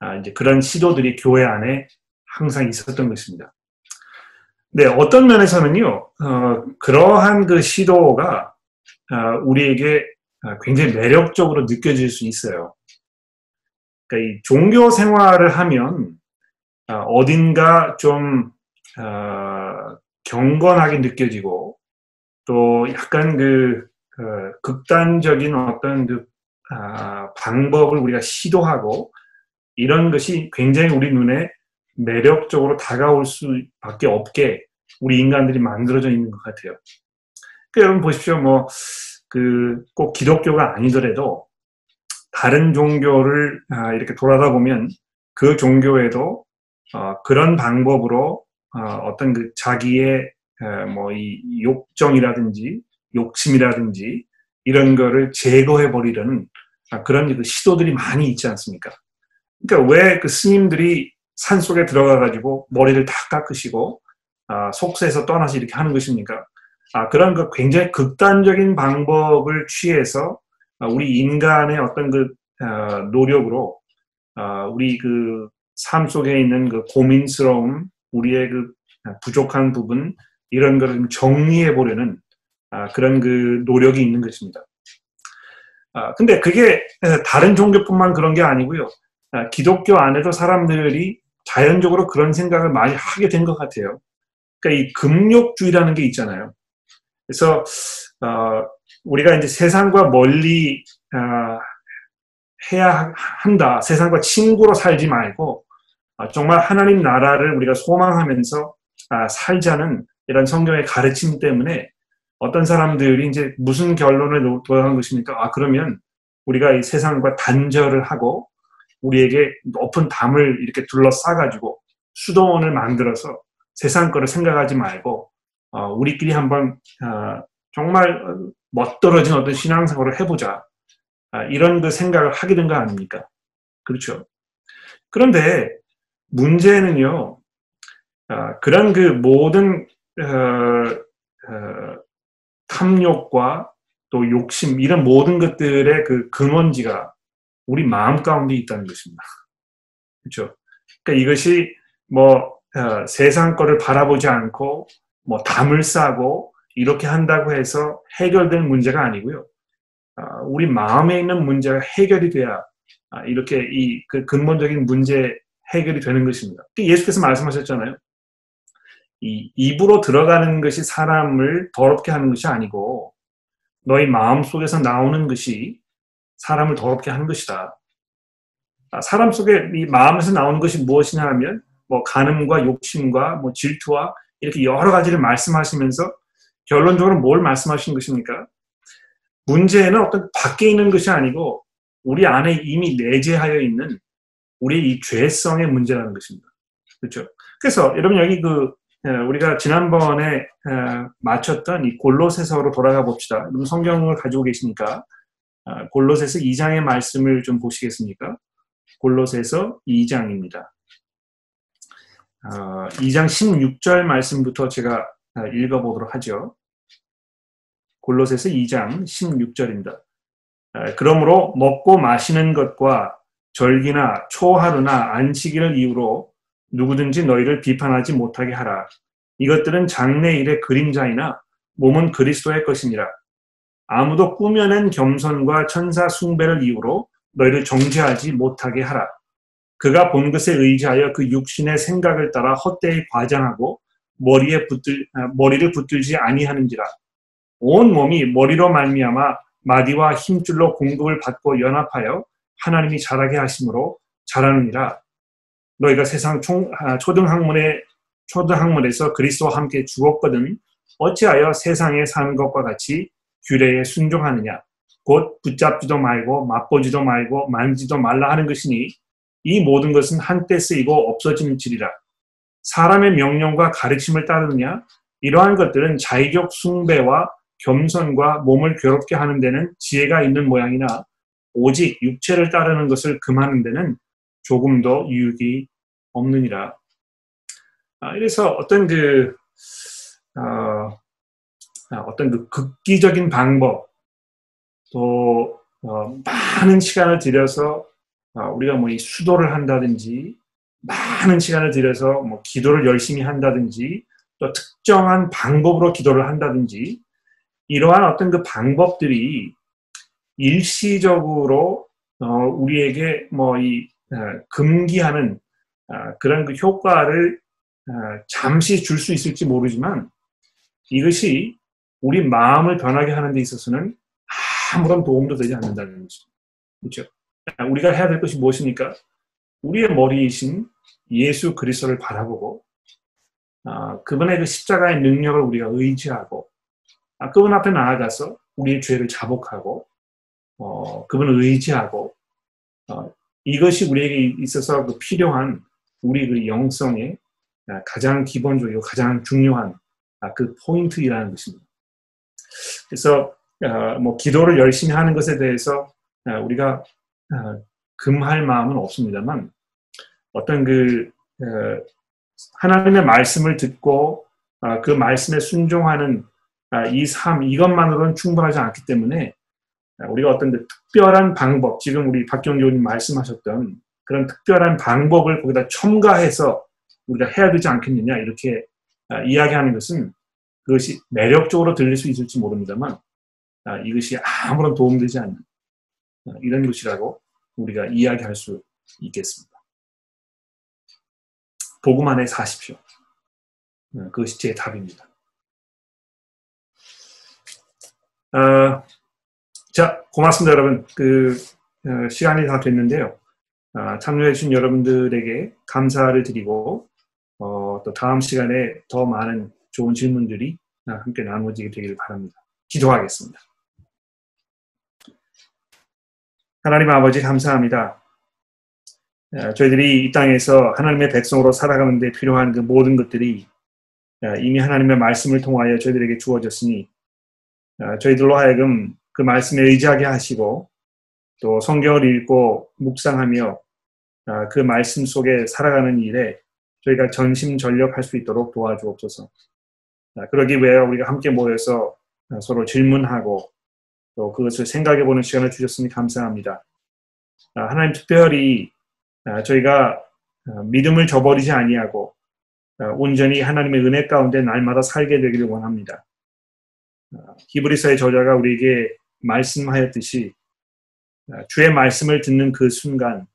S1: 아, 이제 그런 시도들이 교회 안에 항상 있었던 것입니다. 네, 어떤 면에서는요, 어, 그러한 그 시도가 어, 우리에게 아, 굉장히 매력적으로 느껴질 수 있어요. 그러니까 이 종교 생활을 하면 아, 어딘가 좀 어, 경건하게 느껴지고 또 약간 그 어, 극단적인 어떤 그 아, 방법을 우리가 시도하고 이런 것이 굉장히 우리 눈에 매력적으로 다가올 수밖에 없게 우리 인간들이 만들어져 있는 것 같아요. 그러니까 여러분 보십시오. 뭐, 그, 꼭 기독교가 아니더라도 다른 종교를 아, 이렇게 돌아다 보면 그 종교에도 어, 그런 방법으로 어, 떤그 자기의 뭐이 욕정이라든지 욕심이라든지 이런 거를 제거해 버리려는 아, 그런 그 시도들이 많이 있지 않습니까? 그러니까 왜 그 스님들이 산 속에 들어가 가지고 머리를 다 깎으시고 아, 속세에서 떠나서 이렇게 하는 것입니까? 아, 그런 그 굉장히 극단적인 방법을 취해서 아, 우리 인간의 어떤 그 아, 노력으로 아, 우리 그 삶 속에 있는 그 고민스러움, 우리의 그 부족한 부분 이런 것을 정리해 보려는 아, 그런 그 노력이 있는 것입니다. 아, 근데 그게 다른 종교뿐만 그런 게 아니고요. 아, 기독교 안에도 사람들이 자연적으로 그런 생각을 많이 하게 된 것 같아요. 그러니까 이 금욕주의라는 게 있잖아요. 그래서 어, 우리가 이제 세상과 멀리 어, 해야 한다. 세상과 친구로 살지 말고 어, 정말 하나님 나라를 우리가 소망하면서 아, 살자는 이런 성경의 가르침 때문에 어떤 사람들이 이제 무슨 결론을 도달한 것입니까? 아, 그러면 우리가 이 세상과 단절을 하고 우리에게 높은 담을 이렇게 둘러싸가지고 수도원을 만들어서 세상 거를 생각하지 말고 어, 우리끼리 한번 어, 정말 멋들어진 어떤 신앙생활을 해보자 아, 이런 그 생각을 하게 된 거 아닙니까? 그렇죠. 그런데 문제는요, 아, 그런 그 모든 어, 어, 탐욕과 또 욕심 이런 모든 것들의 그 근원지가 우리 마음 가운데 있다는 것입니다. 그렇죠. 그러니까 이것이 뭐 어, 세상 거를 바라보지 않고 뭐 담을 싸고 이렇게 한다고 해서 해결될 문제가 아니고요. 어, 우리 마음에 있는 문제가 해결이 돼야 아, 이렇게 이 그 근본적인 문제 해결이 되는 것입니다. 예수께서 말씀하셨잖아요. 이 입으로 들어가는 것이 사람을 더럽게 하는 것이 아니고 너희 마음 속에서 나오는 것이 사람을 더럽게 하는 것이다. 아, 사람 속에 이 마음에서 나오는 것이 무엇이냐 하면 뭐 간음과 욕심과 뭐 질투와 이렇게 여러 가지를 말씀하시면서 결론적으로 뭘 말씀하시는 것입니까? 문제는 어떤 밖에 있는 것이 아니고 우리 안에 이미 내재하여 있는 우리의 이 죄성의 문제라는 것입니다. 그렇죠? 그래서 여러분 여기 그 우리가 지난번에 마쳤던 이 골로새서로 돌아가 봅시다. 성경을 가지고 계시니까 아, 골로새서 2장의 말씀을 좀 보시겠습니까? 골로새서 2장입니다. 2장 어, 16절 말씀부터 제가 아, 읽어보도록 하죠. 골로새서 2장 16절입니다. 아, 그러므로 먹고 마시는 것과 절기나 초하루나 안식일을 이유로 누구든지 너희를 비판하지 못하게 하라. 이것들은 장래일의 그림자이나 몸은 그리스도의 것이니라. 아무도 꾸며낸 겸손과 천사 숭배를 이유로 너희를 정죄하지 못하게 하라. 그가 본 것에 의지하여 그 육신의 생각을 따라 헛되이 과장하고 머리에 붙들 아, 머리를 붙들지 아니하는지라. 온 몸이 머리로 말미암아 마디와 힘줄로 공급을 받고 연합하여 하나님이 자라게 하심으로 자라느니라. 너희가 세상 총, 아, 초등학문에 초등학문에서 그리스도와 함께 죽었거든 어찌하여 세상에 사는 것과 같이 규례에 순종하느냐? 곧 붙잡지도 말고 맛보지도 말고 만지도 말라 하는 것이니 이 모든 것은 한때 쓰이고 없어지는 질이라. 사람의 명령과 가르침을 따르느냐? 이러한 것들은 자의적 숭배와 겸손과 몸을 괴롭게 하는 데는 지혜가 있는 모양이나 오직 육체를 따르는 것을 금하는 데는 조금도 유익이 없느니라. 아, 이래서 어떤 그 어, 아, 떤그 극기적인 방법 또 어, 많은 시간을 들여서 어, 우리가 뭐 이 수도를 한다든지 많은 시간을 들여서 뭐 기도를 열심히 한다든지 또 특정한 방법으로 기도를 한다든지 이러한 어떤 그 방법들이 일시적으로 어, 우리에게 뭐이 어, 금기하는 어, 그런 그 효과를 어, 잠시 줄 수 있을지 모르지만 이것이 우리 마음을 변하게 하는 데 있어서는 아무런 도움도 되지 않는다는 것이죠. 그렇죠? 우리가 해야 될 것이 무엇입니까? 우리의 머리이신 예수 그리스도를 바라보고 어, 그분의 그 십자가의 능력을 우리가 의지하고 아, 그분 앞에 나아가서 우리의 죄를 자복하고 어, 그분을 의지하고 어, 이것이 우리에게 있어서 그 필요한 우리 그 영성의 가장 기본적이고 가장 중요한 아, 그 포인트이라는 것입니다. 그래서 어, 뭐 기도를 열심히 하는 것에 대해서 어, 우리가 어, 금할 마음은 없습니다만 어떤 그 하나님의 말씀을 듣고 그 말씀에 순종하는 이 삶 이것만으로는 충분하지 않기 때문에 우리가 어떤 그 특별한 방법 지금 우리 박경교님 말씀하셨던 그런 특별한 방법을 거기다 첨가해서 우리가 해야 되지 않겠느냐 이렇게 이야기하는 것은 그것이 매력적으로 들릴 수 있을지 모릅니다만 아, 이것이 아무런 도움되지 않는 아, 이런 것이라고 우리가 이야기할 수 있겠습니다. 복음 안에 사십시오. 아, 그것이 제 답입니다. 어, 자, 고맙습니다, 여러분. 그 어, 시간이 다 됐는데요. 어, 참여해주신 여러분들에게 감사를 드리고 어, 또 다음 시간에 더 많은 좋은 질문들이 함께 나누어지게 되기를 바랍니다. 기도하겠습니다. 하나님 아버지 감사합니다. 어, 저희들이 이 땅에서 하나님의 백성으로 살아가는 데 필요한 그 모든 것들이 어, 이미 하나님의 말씀을 통하여 저희들에게 주어졌으니 어, 저희들로 하여금 그 말씀에 의지하게 하시고 또 성경을 읽고 묵상하며 그 말씀 속에 살아가는 일에 저희가 전심전력할 수 있도록 도와주옵소서. 그러기 위해 우리가 함께 모여서 서로 질문하고 또 그것을 생각해 보는 시간을 주셨으니 감사합니다. 하나님 특별히 저희가 믿음을 저버리지 아니하고 온전히 하나님의 은혜 가운데 날마다 살게 되기를 원합니다. 히브리서의 저자가 우리에게 말씀하였듯이 주의 말씀을 듣는 그 순간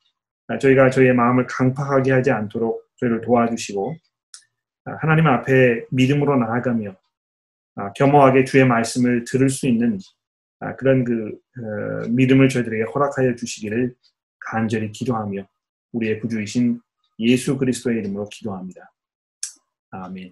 S1: 저희가 저희의 마음을 강팍하게 하지 않도록 저희를 도와주시고 하나님 앞에 믿음으로 나아가며 겸허하게 주의 말씀을 들을 수 있는 그런 그 어, 믿음을 저희들에게 허락하여 주시기를 간절히 기도하며 우리의 구주이신 예수 그리스도의 이름으로 기도합니다. 아멘.